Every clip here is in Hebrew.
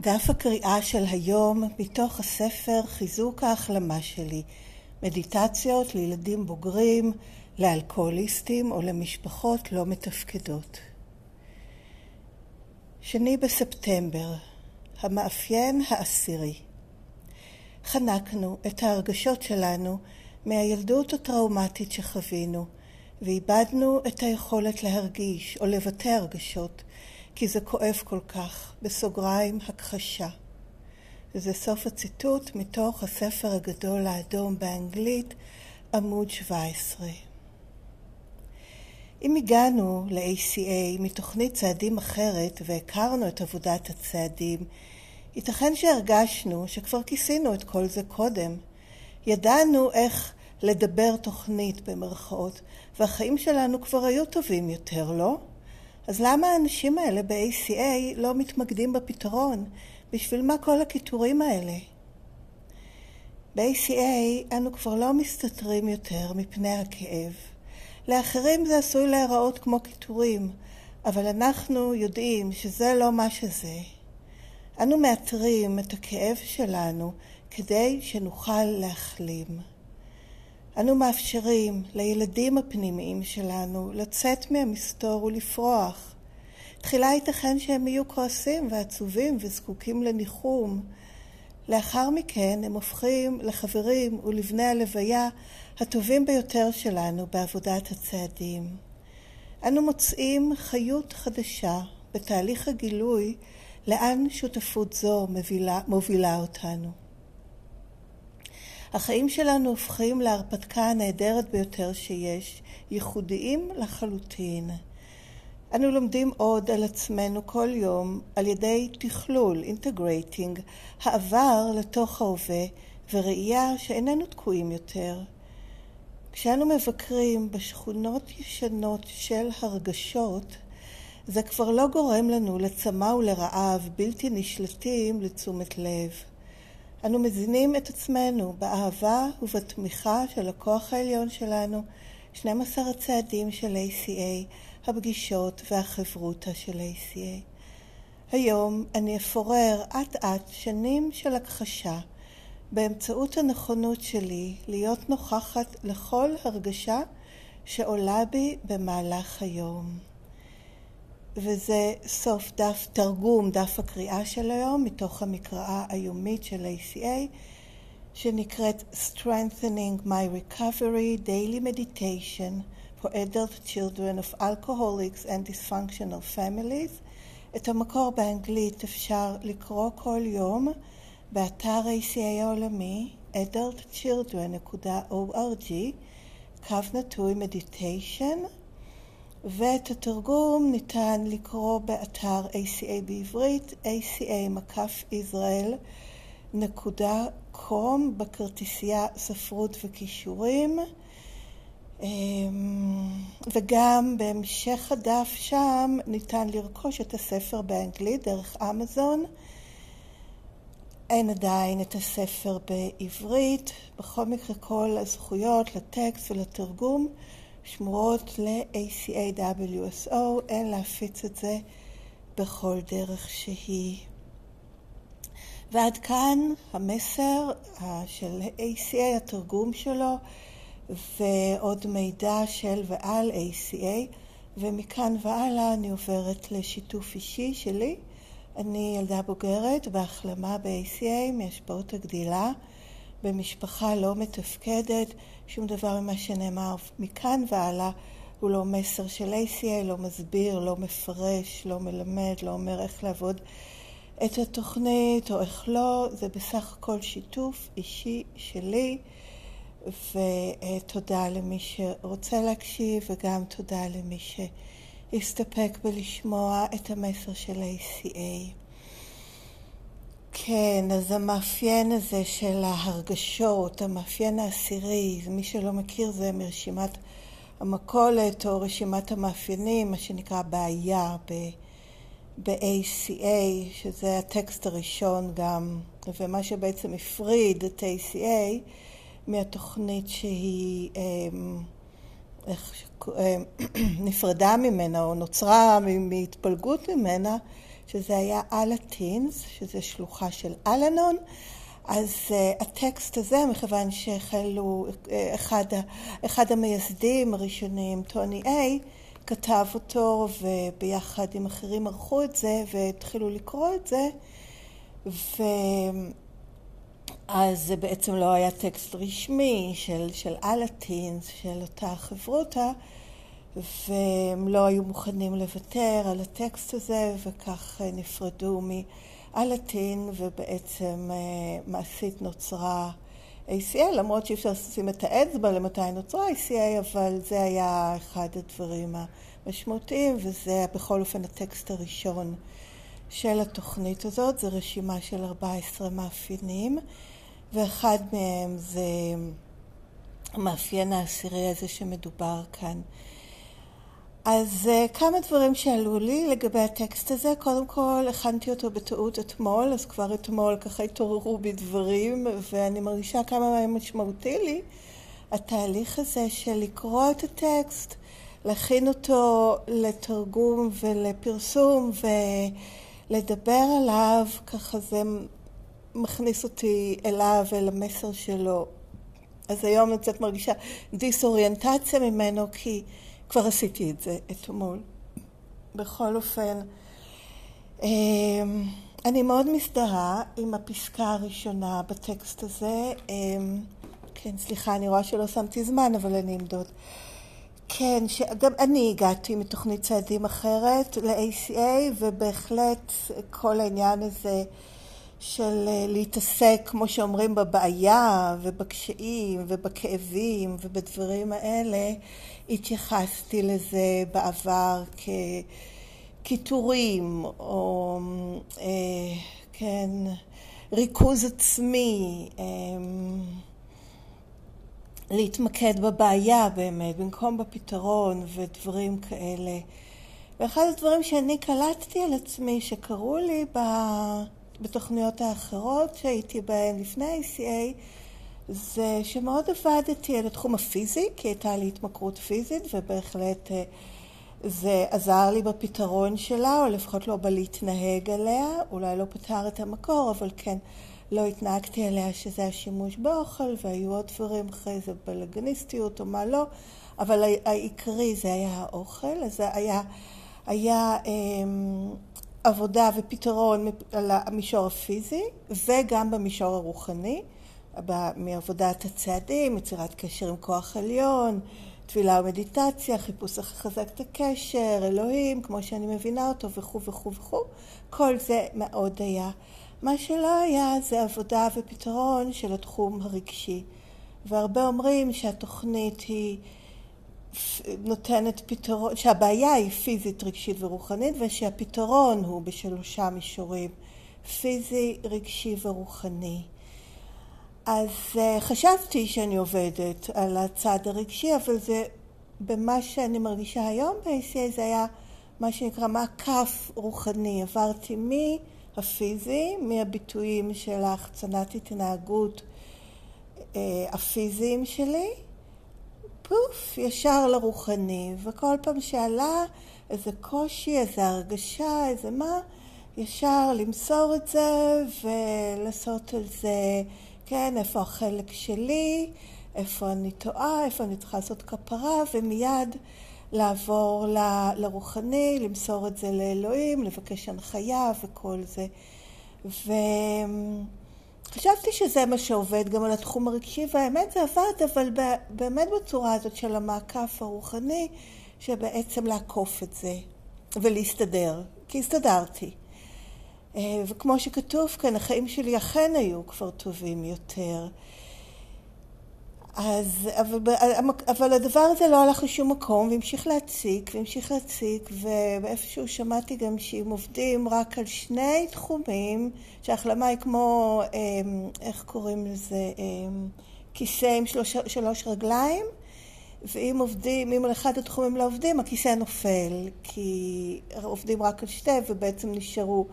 דף הקריאה של היום מתוך הספר חיזוק ההחלמה שלי, מדיטציות לילדים בוגרים, לאלכוהוליסטים או למשפחות לא מתפקדות. שני בספטמבר, המאפיין העשירי. חנקנו את ההרגשות שלנו מהילדות הטראומטית שחווינו, ואיבדנו את היכולת להרגיש או לבטא הרגשות, כי זה כואב כל כך, בסוגריים הכחשה. וזה סוף הציטוט מתוך הספר הגדול האדום באנגלית, עמוד 17. אם הגענו ל-ACA מתוכנית צעדים אחרת והכרנו את עבודת הצעדים, ייתכן שהרגשנו שכבר כיסינו את כל זה קודם. ידענו איך לדבר תוכנית במרכאות, והחיים שלנו כבר היו טובים יותר, לא? אז למה האנשים האלה ב-ACA לא מתמקדים בפתרון? בשביל מה כל הקיטורים האלה? ב-ACA אנו כבר לא מסתתרים יותר מפני הכאב. לאחרים זה עשוי להיראות כמו קיטורים, אבל אנחנו יודעים שזה לא מה שזה. אנו מאתרים את הכאב שלנו כדי שנוכל להחלים. אנו מאפשרים לילדים הפנימיים שלנו לצאת מהמסתור ולפרוח. תחילה ייתכן שהם יהיו כועסים ועצובים וזקוקים לניחום. לאחר מכן הם הופכים לחברים ולבני הלוויה הטובים ביותר שלנו בעבודת הצעדים. אנו מוצאים חיות חדשה בתהליך הגילוי לאן שותפות זו מובילה, מובילה אותנו. החיים שלנו הופכים להרפתקה הנהדרת ביותר שיש, ייחודיים לחלוטין. אנו לומדים עוד על עצמנו כל יום על ידי תכלול, אינטגרייטינג, העבר לתוך ההווה וראייה שאיננו תקועים יותר. כשאנו מבקרים בשכונות ישנות של הרגשות, זה כבר לא גורם לנו לצמא ולרעב בלתי נשלטים לתשומת לב. אנו מזינים את עצמנו באהבה ובתמיכה של הכוח העליון שלנו, 12 הצעדים של ACA, הפגישות והחברותה של ACA. היום אני אפורר אט אט שנים של הכחשה באמצעות הנכונות שלי להיות נוכחת לכל הרגשה שעולה בי במהלך היום. וזה סוף דף תרגום, דף הקריאה של היום, מתוך המקראה היומית של ACA, שנקראת Strengthening My Recovery Daily Meditation for Adult Children of Alcoholics and Dysfunctional Families. את המקור באנגלית אפשר לקרוא כל יום באתר ACA העולמי adultchildren.org קו נטוי מדיטיישן ואת התרגום ניתן לקרוא באתר ACA בעברית, aca-israel.com בכרטיסייה ספרות וכישורים אמ, וגם בהמשך הדף שם ניתן לרכוש את הספר באנגלית דרך אמזון. אין עדיין את הספר בעברית, בכל מקרה כל הזכויות לטקסט ולתרגום שמורות ל-ACA-WSO, אין להפיץ את זה בכל דרך שהיא. ועד כאן המסר של ACA, התרגום שלו, ועוד מידע של ועל ACA, ומכאן והלאה אני עוברת לשיתוף אישי שלי. אני ילדה בוגרת בהחלמה ב-ACA מהשפעות הגדילה. במשפחה לא מתפקדת, שום דבר ממה שנאמר מכאן והלאה. הוא לא מסר של ACA, לא מסביר, לא מפרש, לא מלמד, לא אומר איך לעבוד את התוכנית או איך לא, זה בסך הכל שיתוף אישי שלי, ותודה למי שרוצה להקשיב וגם תודה למי שיסתפק בלשמוע את המסר של ACA. כן, אז המאפיין הזה של ההרגשות, המאפיין העשירי, מי שלא מכיר זה מרשימת המכולת או רשימת המאפיינים, מה שנקרא בעיה ב-ACA, שזה הטקסט הראשון גם, ומה שבעצם הפריד את ACA מהתוכנית שהיא אמ, איך, אמ, נפרדה ממנה או נוצרה מהתפלגות ממנה, שזה היה אלאטינס, שזה שלוחה של אלנון. אז uh, הטקסט הזה, מכיוון שהחלו, uh, אחד, אחד המייסדים הראשונים, טוני איי, כתב אותו וביחד עם אחרים ערכו את זה והתחילו לקרוא את זה ואז זה בעצם לא היה טקסט רשמי של, של אלאטינס, של אותה חברותה והם לא היו מוכנים לוותר על הטקסט הזה וכך נפרדו מאלאטין ובעצם אה, מעשית נוצרה ACA, למרות שאי אפשר לשים את האצבע למתי נוצרה ACA, אבל זה היה אחד הדברים המשמעותיים, וזה בכל אופן הטקסט הראשון של התוכנית הזאת. זו רשימה של 14 מאפיינים, ואחד מהם זה המאפיין העשירי הזה שמדובר כאן. אז uh, כמה דברים שעלו לי לגבי הטקסט הזה. קודם כל, הכנתי אותו בטעות אתמול, אז כבר אתמול ככה התעוררו בי דברים, ואני מרגישה כמה משמעותי לי התהליך הזה של לקרוא את הטקסט, להכין אותו לתרגום ולפרסום ולדבר עליו, ככה זה מכניס אותי אליו, אל המסר שלו. אז היום אני קצת מרגישה דיסאוריינטציה ממנו, כי... כבר עשיתי את זה אתמול. בכל אופן, אמ, אני מאוד מזדהה עם הפסקה הראשונה בטקסט הזה. אמ, כן, סליחה, אני רואה שלא שמתי זמן, אבל אני אמדוד. כן, שגם אני הגעתי מתוכנית צעדים אחרת ל-ACA, ובהחלט כל העניין הזה של אה, להתעסק, כמו שאומרים, בבעיה ובקשיים ובכאבים ובדברים האלה, התייחסתי לזה בעבר כקיטורים או אה, כן, ריכוז עצמי, אה, להתמקד בבעיה באמת, במקום בפתרון ודברים כאלה. ואחד הדברים שאני קלטתי על עצמי שקרו לי בתוכניות האחרות שהייתי בהן לפני ACA זה שמאוד עבדתי על התחום הפיזי, כי הייתה לי התמכרות פיזית, ובהחלט אה, זה עזר לי בפתרון שלה, או לפחות לא בלהתנהג עליה. אולי לא פתר את המקור, אבל כן, לא התנהגתי עליה שזה השימוש באוכל, והיו עוד דברים אחרי זה, בלגניסטיות או מה לא, אבל העיקרי זה היה האוכל, אז זה היה, היה אמ, עבודה ופתרון על המישור הפיזי, וגם במישור הרוחני. מעבודת הצעדים, יצירת קשר עם כוח עליון, תפילה ומדיטציה, חיפוש איך לחזק את הקשר, אלוהים, כמו שאני מבינה אותו, וכו' וכו' וכו'. כל זה מאוד היה. מה שלא היה זה עבודה ופתרון של התחום הרגשי. והרבה אומרים שהתוכנית היא נותנת פתרון, שהבעיה היא פיזית, רגשית ורוחנית, ושהפתרון הוא בשלושה מישורים, פיזי, רגשי ורוחני. אז uh, חשבתי שאני עובדת על הצד הרגשי, אבל זה במה שאני מרגישה היום ב-ACA זה היה מה שנקרא מעקף רוחני. עברתי מהפיזי, מהביטויים של ההחצנת התנהגות uh, הפיזיים שלי, פוף, ישר לרוחני. וכל פעם שעלה איזה קושי, איזה הרגשה, איזה מה, ישר למסור את זה ולעשות על זה כן, איפה החלק שלי, איפה אני טועה, איפה אני צריכה לעשות כפרה, ומיד לעבור ל, לרוחני, למסור את זה לאלוהים, לבקש הנחיה וכל זה. וחשבתי שזה מה שעובד גם על התחום הרגשי, והאמת זה עבד, אבל באמת בצורה הזאת של המעקף הרוחני, שבעצם לעקוף את זה ולהסתדר, כי הסתדרתי. אה, וכמו שכתוב כאן, החיים שלי אכן היו כבר טובים יותר. אז, אבל, אבל הדבר הזה לא הלך לשום מקום והמשיך להציק והמשיך להציק ואיפשהו שמעתי גם שאם עובדים רק על שני תחומים שההחלמה היא כמו, אה, איך קוראים לזה, אה, כיסא עם שלוש, שלוש רגליים ואם עובדים, אם על אחד התחומים לא עובדים, הכיסא נופל, כי עובדים רק על שתי ובעצם נשארו,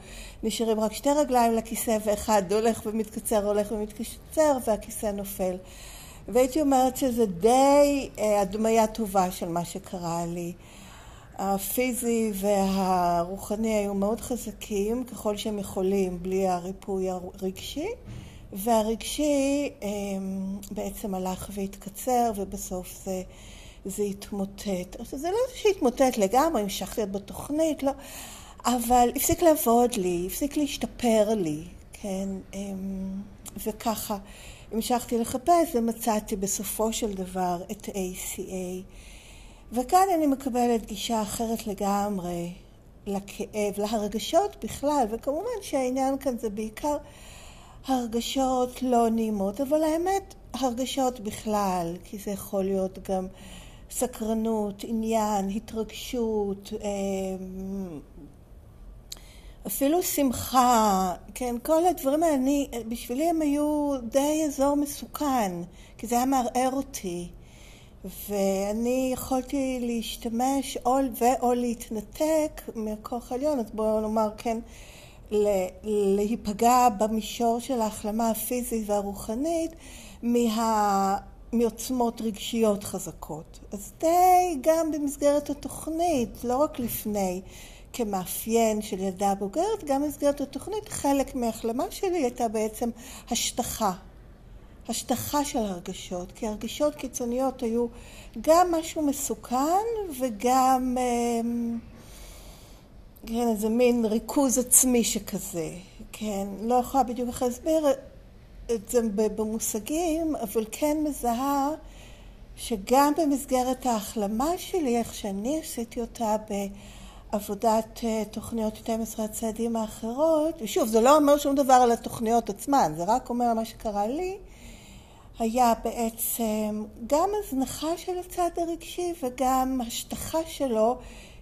נשארים רק שתי רגליים לכיסא ואחד הולך ומתקצר, הולך ומתקצר והכיסא נופל. והייתי אומרת שזה די אה, הדמיה טובה של מה שקרה לי. הפיזי והרוחני היו מאוד חזקים ככל שהם יכולים בלי הריפוי הרגשי והרגשי אמ, בעצם הלך והתקצר ובסוף זה, זה התמוטט. עכשיו זה לא שהתמוטט לגמרי, המשכתי להיות בתוכנית, לא, אבל הפסיק לעבוד לי, הפסיק להשתפר לי, כן, אמ, וככה המשכתי לחפש ומצאתי בסופו של דבר את ACA. וכאן אני מקבלת גישה אחרת לגמרי לכאב, להרגשות בכלל, וכמובן שהעניין כאן זה בעיקר הרגשות לא נעימות, אבל האמת, הרגשות בכלל, כי זה יכול להיות גם סקרנות, עניין, התרגשות, אמ, אפילו שמחה, כן, כל הדברים האלה, אני, בשבילי הם היו די אזור מסוכן, כי זה היה מערער אותי. ואני יכולתי להשתמש או, ואו להתנתק מהכוח העליון, אז בואו נאמר, כן, להיפגע במישור של ההחלמה הפיזית והרוחנית מה... מעוצמות רגשיות חזקות. אז די גם במסגרת התוכנית, לא רק לפני, כמאפיין של ילדה בוגרת, גם במסגרת התוכנית, חלק מההחלמה שלי הייתה בעצם השטחה. השטחה של הרגשות, כי הרגשות קיצוניות היו גם משהו מסוכן וגם אמ, כן, איזה מין ריכוז עצמי שכזה, כן, לא יכולה בדיוק להסביר את זה במושגים, אבל כן מזהה שגם במסגרת ההחלמה שלי, איך שאני עשיתי אותה בעבודת אה, תוכניות 12 הצעדים האחרות, ושוב, זה לא אומר שום דבר על התוכניות עצמן, זה רק אומר מה שקרה לי, היה בעצם גם הזנחה של הצד הרגשי וגם השטחה שלו,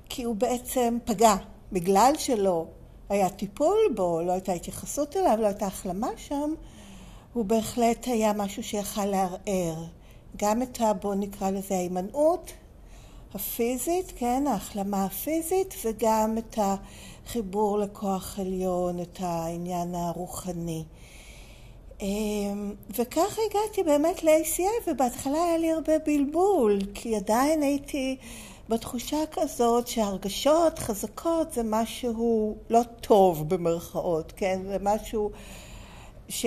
כי הוא בעצם פגע. בגלל שלא היה טיפול בו, לא הייתה התייחסות אליו, לא הייתה החלמה שם, הוא בהחלט היה משהו שיכל לערער. גם את ה... בואו נקרא לזה ההימנעות הפיזית, כן, ההחלמה הפיזית, וגם את החיבור לכוח עליון, את העניין הרוחני. אמ, וככה הגעתי באמת ל-ACA, ובהתחלה היה לי הרבה בלבול, כי עדיין הייתי בתחושה כזאת שהרגשות חזקות זה משהו לא טוב במרכאות, כן? זה משהו ש,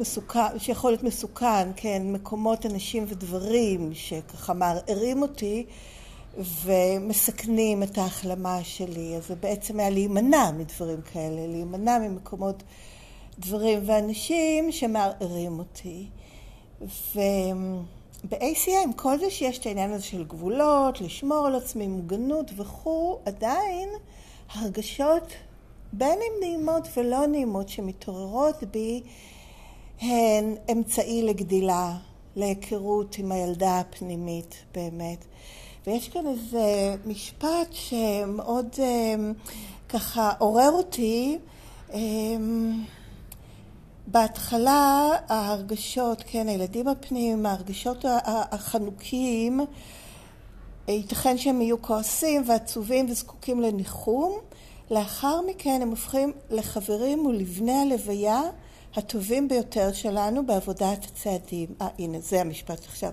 מסוכן, שיכול להיות מסוכן, כן? מקומות, אנשים ודברים שככה מערערים אותי ומסכנים את ההחלמה שלי. אז זה בעצם היה להימנע מדברים כאלה, להימנע ממקומות, דברים ואנשים שמערערים אותי. ו... ב-ACA, עם כל זה שיש את העניין הזה של גבולות, לשמור על עצמי, מוגנות וכו', עדיין הרגשות, בין אם נעימות ולא נעימות, שמתעוררות בי, הן אמצעי לגדילה, להיכרות עם הילדה הפנימית באמת. ויש כאן איזה משפט שמאוד אה, ככה עורר אותי. בהתחלה ההרגשות, כן, הילדים הפנימיים, ההרגשות החנוקים, ייתכן שהם יהיו כועסים ועצובים וזקוקים לניחום. לאחר מכן הם הופכים לחברים ולבני הלוויה הטובים ביותר שלנו בעבודת הצעדים. אה, הנה, זה המשפט עכשיו.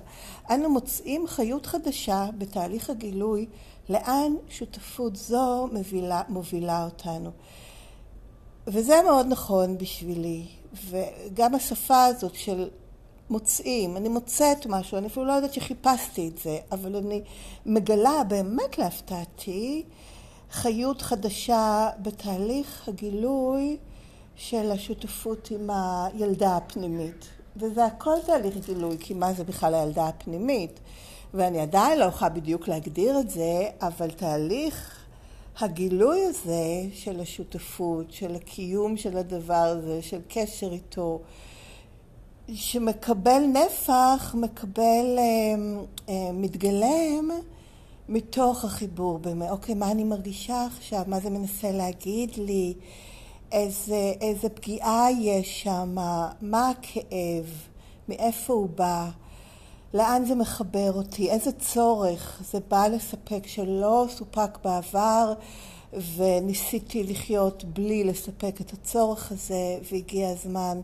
אנו מוצאים חיות חדשה בתהליך הגילוי לאן שותפות זו מובילה, מובילה אותנו. וזה מאוד נכון בשבילי. וגם השפה הזאת של מוצאים, אני מוצאת משהו, אני אפילו לא יודעת שחיפשתי את זה, אבל אני מגלה באמת להפתעתי חיות חדשה בתהליך הגילוי של השותפות עם הילדה הפנימית. וזה הכל תהליך גילוי, כי מה זה בכלל הילדה הפנימית? ואני עדיין לא יכולה בדיוק להגדיר את זה, אבל תהליך הגילוי הזה של השותפות, של הקיום של הדבר הזה, של קשר איתו, שמקבל נפח, מקבל, אה, אה, מתגלם מתוך החיבור באמת. אוקיי, מה אני מרגישה עכשיו? מה זה מנסה להגיד לי? איזה, איזה פגיעה יש שם? מה הכאב? מאיפה הוא בא? לאן זה מחבר אותי, איזה צורך זה בא לספק שלא סופק בעבר וניסיתי לחיות בלי לספק את הצורך הזה והגיע הזמן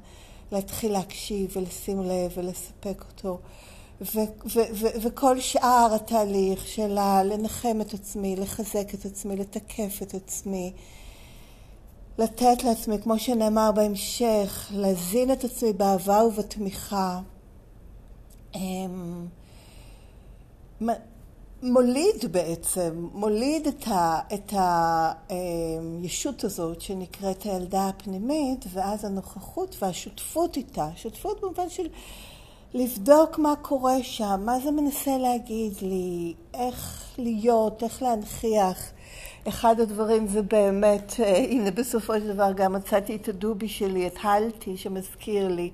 להתחיל להקשיב ולשים לב ולספק אותו ו- ו- ו- וכל שאר התהליך של לנחם את עצמי, לחזק את עצמי, לתקף את עצמי, לתת לעצמי, כמו שנאמר בהמשך, להזין את עצמי באהבה ובתמיכה. אמ, מוליד בעצם, מוליד את, ה, את הישות הזאת שנקראת הילדה הפנימית, ואז הנוכחות והשותפות איתה, שותפות במובן של לבדוק מה קורה שם, מה זה מנסה להגיד לי, איך להיות, איך להנכיח. אחד הדברים זה באמת, אה, הנה בסופו של דבר גם מצאתי את הדובי שלי, את הלטי, שמזכיר לי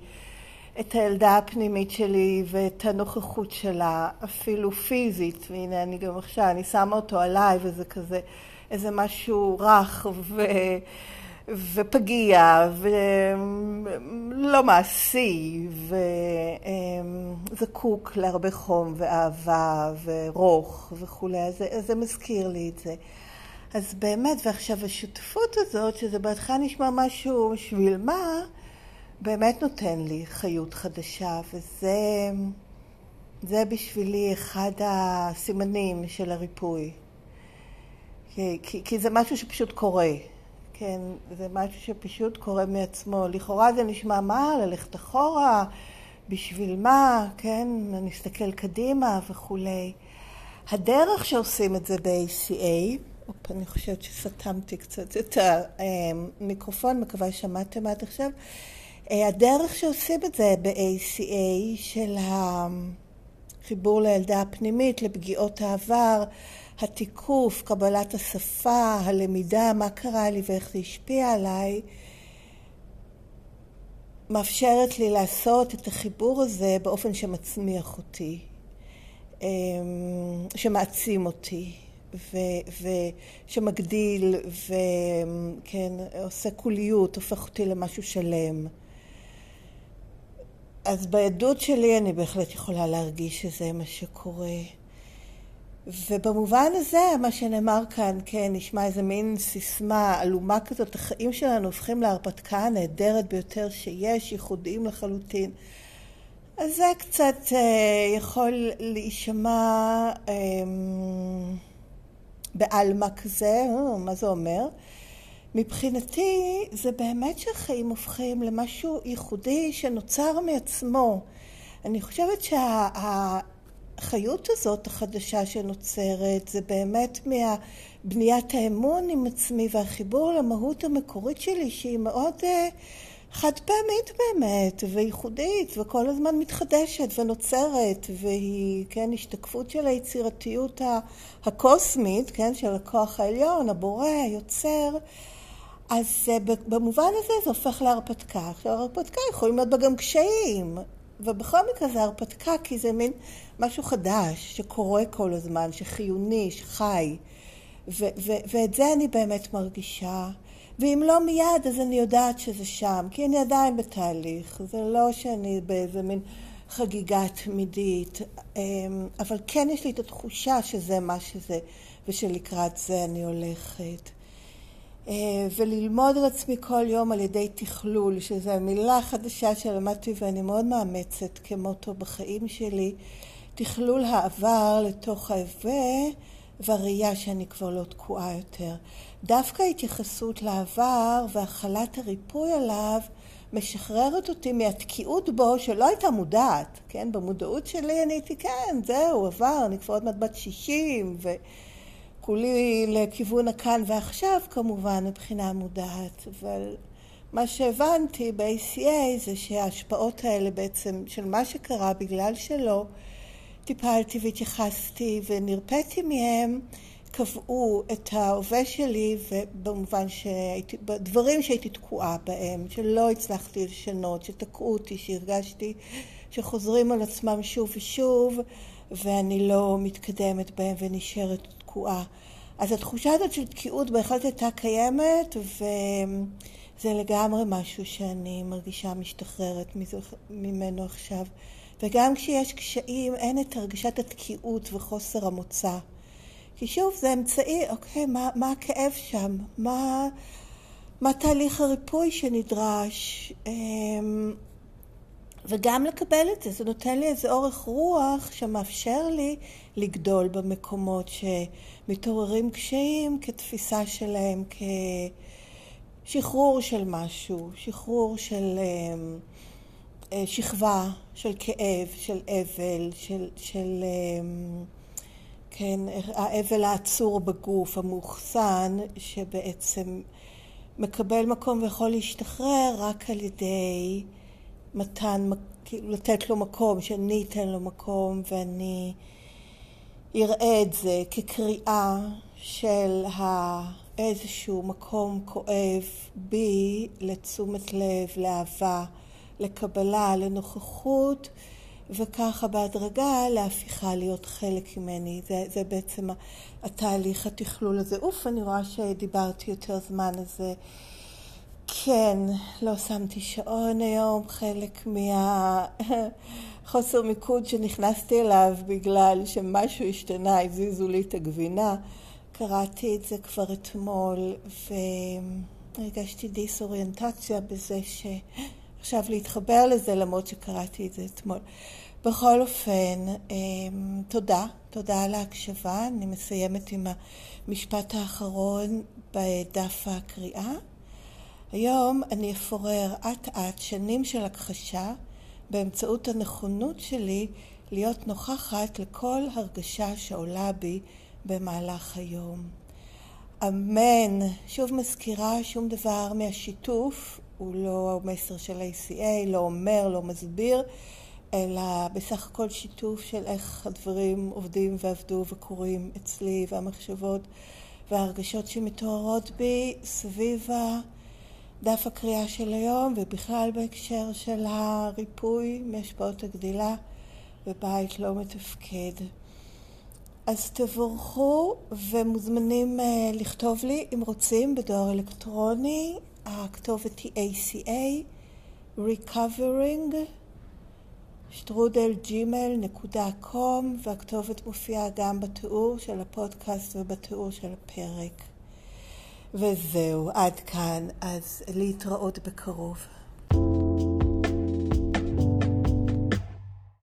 את הילדה הפנימית שלי ואת הנוכחות שלה, אפילו פיזית, והנה אני גם עכשיו, אני שמה אותו עליי וזה כזה איזה משהו רך ו... ופגיע ולא מעשי וזקוק להרבה חום ואהבה ורוך וכולי, אז זה מזכיר לי את זה. אז באמת, ועכשיו השותפות הזאת, שזה בהתחלה נשמע משהו בשביל מה, באמת נותן לי חיות חדשה, וזה זה בשבילי אחד הסימנים של הריפוי. כי, כי, כי זה משהו שפשוט קורה, כן? זה משהו שפשוט קורה מעצמו. לכאורה זה נשמע מה? ללכת אחורה? בשביל מה? כן? נסתכל קדימה וכולי. הדרך שעושים את זה ב-ACA, אופ, אני חושבת שסתמתי קצת את המיקרופון, מקווה ששמעתם עד עכשיו. אה, הדרך שעושים את זה ב-ACA של החיבור לילדה הפנימית, לפגיעות העבר, התיקוף, קבלת השפה, הלמידה, מה קרה לי ואיך זה השפיע עליי, מאפשרת לי לעשות את החיבור הזה באופן שמצמיח אותי, אמ, שמעצים אותי. ושמגדיל וכן, עושה קוליות, הופך אותי למשהו שלם. אז בעדות שלי אני בהחלט יכולה להרגיש שזה מה שקורה. ובמובן הזה, מה שנאמר כאן, כן, נשמע איזה מין סיסמה עלומה כזאת, החיים שלנו הופכים להרפתקה הנהדרת ביותר שיש, ייחודיים לחלוטין. אז זה קצת אה, יכול להישמע אה, בעלמא כזה, אה, מה זה אומר? מבחינתי זה באמת שהחיים הופכים למשהו ייחודי שנוצר מעצמו. אני חושבת שהחיות הזאת החדשה שנוצרת זה באמת מהבניית האמון עם עצמי והחיבור למהות המקורית שלי שהיא מאוד uh, חד פעמית באמת וייחודית וכל הזמן מתחדשת ונוצרת והיא כן השתקפות של היצירתיות הקוסמית כן של הכוח העליון הבורא היוצר אז אה, במובן הזה זה הופך להרפתקה. עכשיו, הרפתקה יכולים להיות בה גם קשיים, ובכל מקרה זה הרפתקה כי זה מין משהו חדש שקורה כל הזמן, שחיוני, שחי. ו- ו- ואת זה אני באמת מרגישה. ואם לא מיד, אז אני יודעת שזה שם, כי אני עדיין בתהליך. זה לא שאני באיזה מין חגיגה תמידית, אמ, אבל כן יש לי את התחושה שזה מה שזה, ושלקראת זה אני הולכת. אה, וללמוד על עצמי כל יום על ידי תכלול, שזו המילה החדשה שלמדתי ואני מאוד מאמצת כמוטו בחיים שלי, תכלול העבר לתוך ההווה והראייה שאני כבר לא תקועה יותר. דווקא התייחסות לעבר והכלת הריפוי עליו משחררת אותי מהתקיעות בו שלא הייתה מודעת, כן? במודעות שלי אני הייתי, כן, זהו, עבר, אני כבר עוד מעט בת 60 ו... כולי לכיוון הכאן ועכשיו כמובן מבחינה מודעת, אבל מה שהבנתי ב-ACA זה שההשפעות האלה בעצם של מה שקרה בגלל שלא טיפלתי והתייחסתי ונרפאתי מהם קבעו את ההווה שלי ובמובן שהייתי, בדברים שהייתי תקועה בהם, שלא הצלחתי לשנות, שתקעו אותי, שהרגשתי שחוזרים על עצמם שוב ושוב ואני לא מתקדמת בהם ונשארת תקועה. אז התחושה הזאת של תקיעות בהחלט הייתה קיימת, וזה לגמרי משהו שאני מרגישה משתחררת ממנו עכשיו. וגם כשיש קשיים, אין את הרגשת התקיעות וחוסר המוצא. כי שוב, זה אמצעי, אוקיי, מה, מה הכאב שם? מה, מה תהליך הריפוי שנדרש? וגם לקבל את זה, זה נותן לי איזה אורך רוח שמאפשר לי לגדול במקומות שמתעוררים קשיים כתפיסה שלהם, כשחרור של משהו, שחרור של אמ, אה, שכבה, של כאב, של אבל, של, של אמ, כן, האבל העצור בגוף, המאוחסן, שבעצם מקבל מקום ויכול להשתחרר רק על ידי מתן, כאילו לתת לו מקום, שאני אתן לו מקום ואני אראה את זה כקריאה של איזשהו מקום כואב בי לתשומת לב, לאהבה, לקבלה, לנוכחות וככה בהדרגה להפיכה להיות חלק ממני. זה, זה בעצם התהליך התכלול הזה. אוף, אני רואה שדיברתי יותר זמן, אז זה... כן, לא שמתי שעון היום, חלק מהחוסר מיקוד שנכנסתי אליו בגלל שמשהו השתנה, הזיזו לי את הגבינה. קראתי את זה כבר אתמול והרגשתי דיסאוריינטציה בזה שעכשיו להתחבר לזה למרות שקראתי את זה אתמול. בכל אופן, אמ, תודה, תודה על ההקשבה. אני מסיימת עם המשפט האחרון בדף הקריאה. היום אני אפורר אט אט שנים של הכחשה באמצעות הנכונות שלי להיות נוכחת לכל הרגשה שעולה בי במהלך היום. אמן. שוב מזכירה, שום דבר מהשיתוף הוא לא המסר של ACA, לא אומר, לא מסביר, אלא בסך הכל שיתוף של איך הדברים עובדים ועבדו וקורים אצלי והמחשבות וההרגשות שמתוארות בי סביב ה... דף הקריאה של היום, ובכלל בהקשר של הריפוי מהשפעות הגדילה בבית לא מתפקד. אז תבורכו ומוזמנים uh, לכתוב לי אם רוצים בדואר אלקטרוני, הכתובת היא ACA, recovering, שטרודל ג'ימל נקודה קום, והכתובת מופיעה גם בתיאור של הפודקאסט ובתיאור של הפרק. וזהו, עד כאן, אז להתראות בקרוב.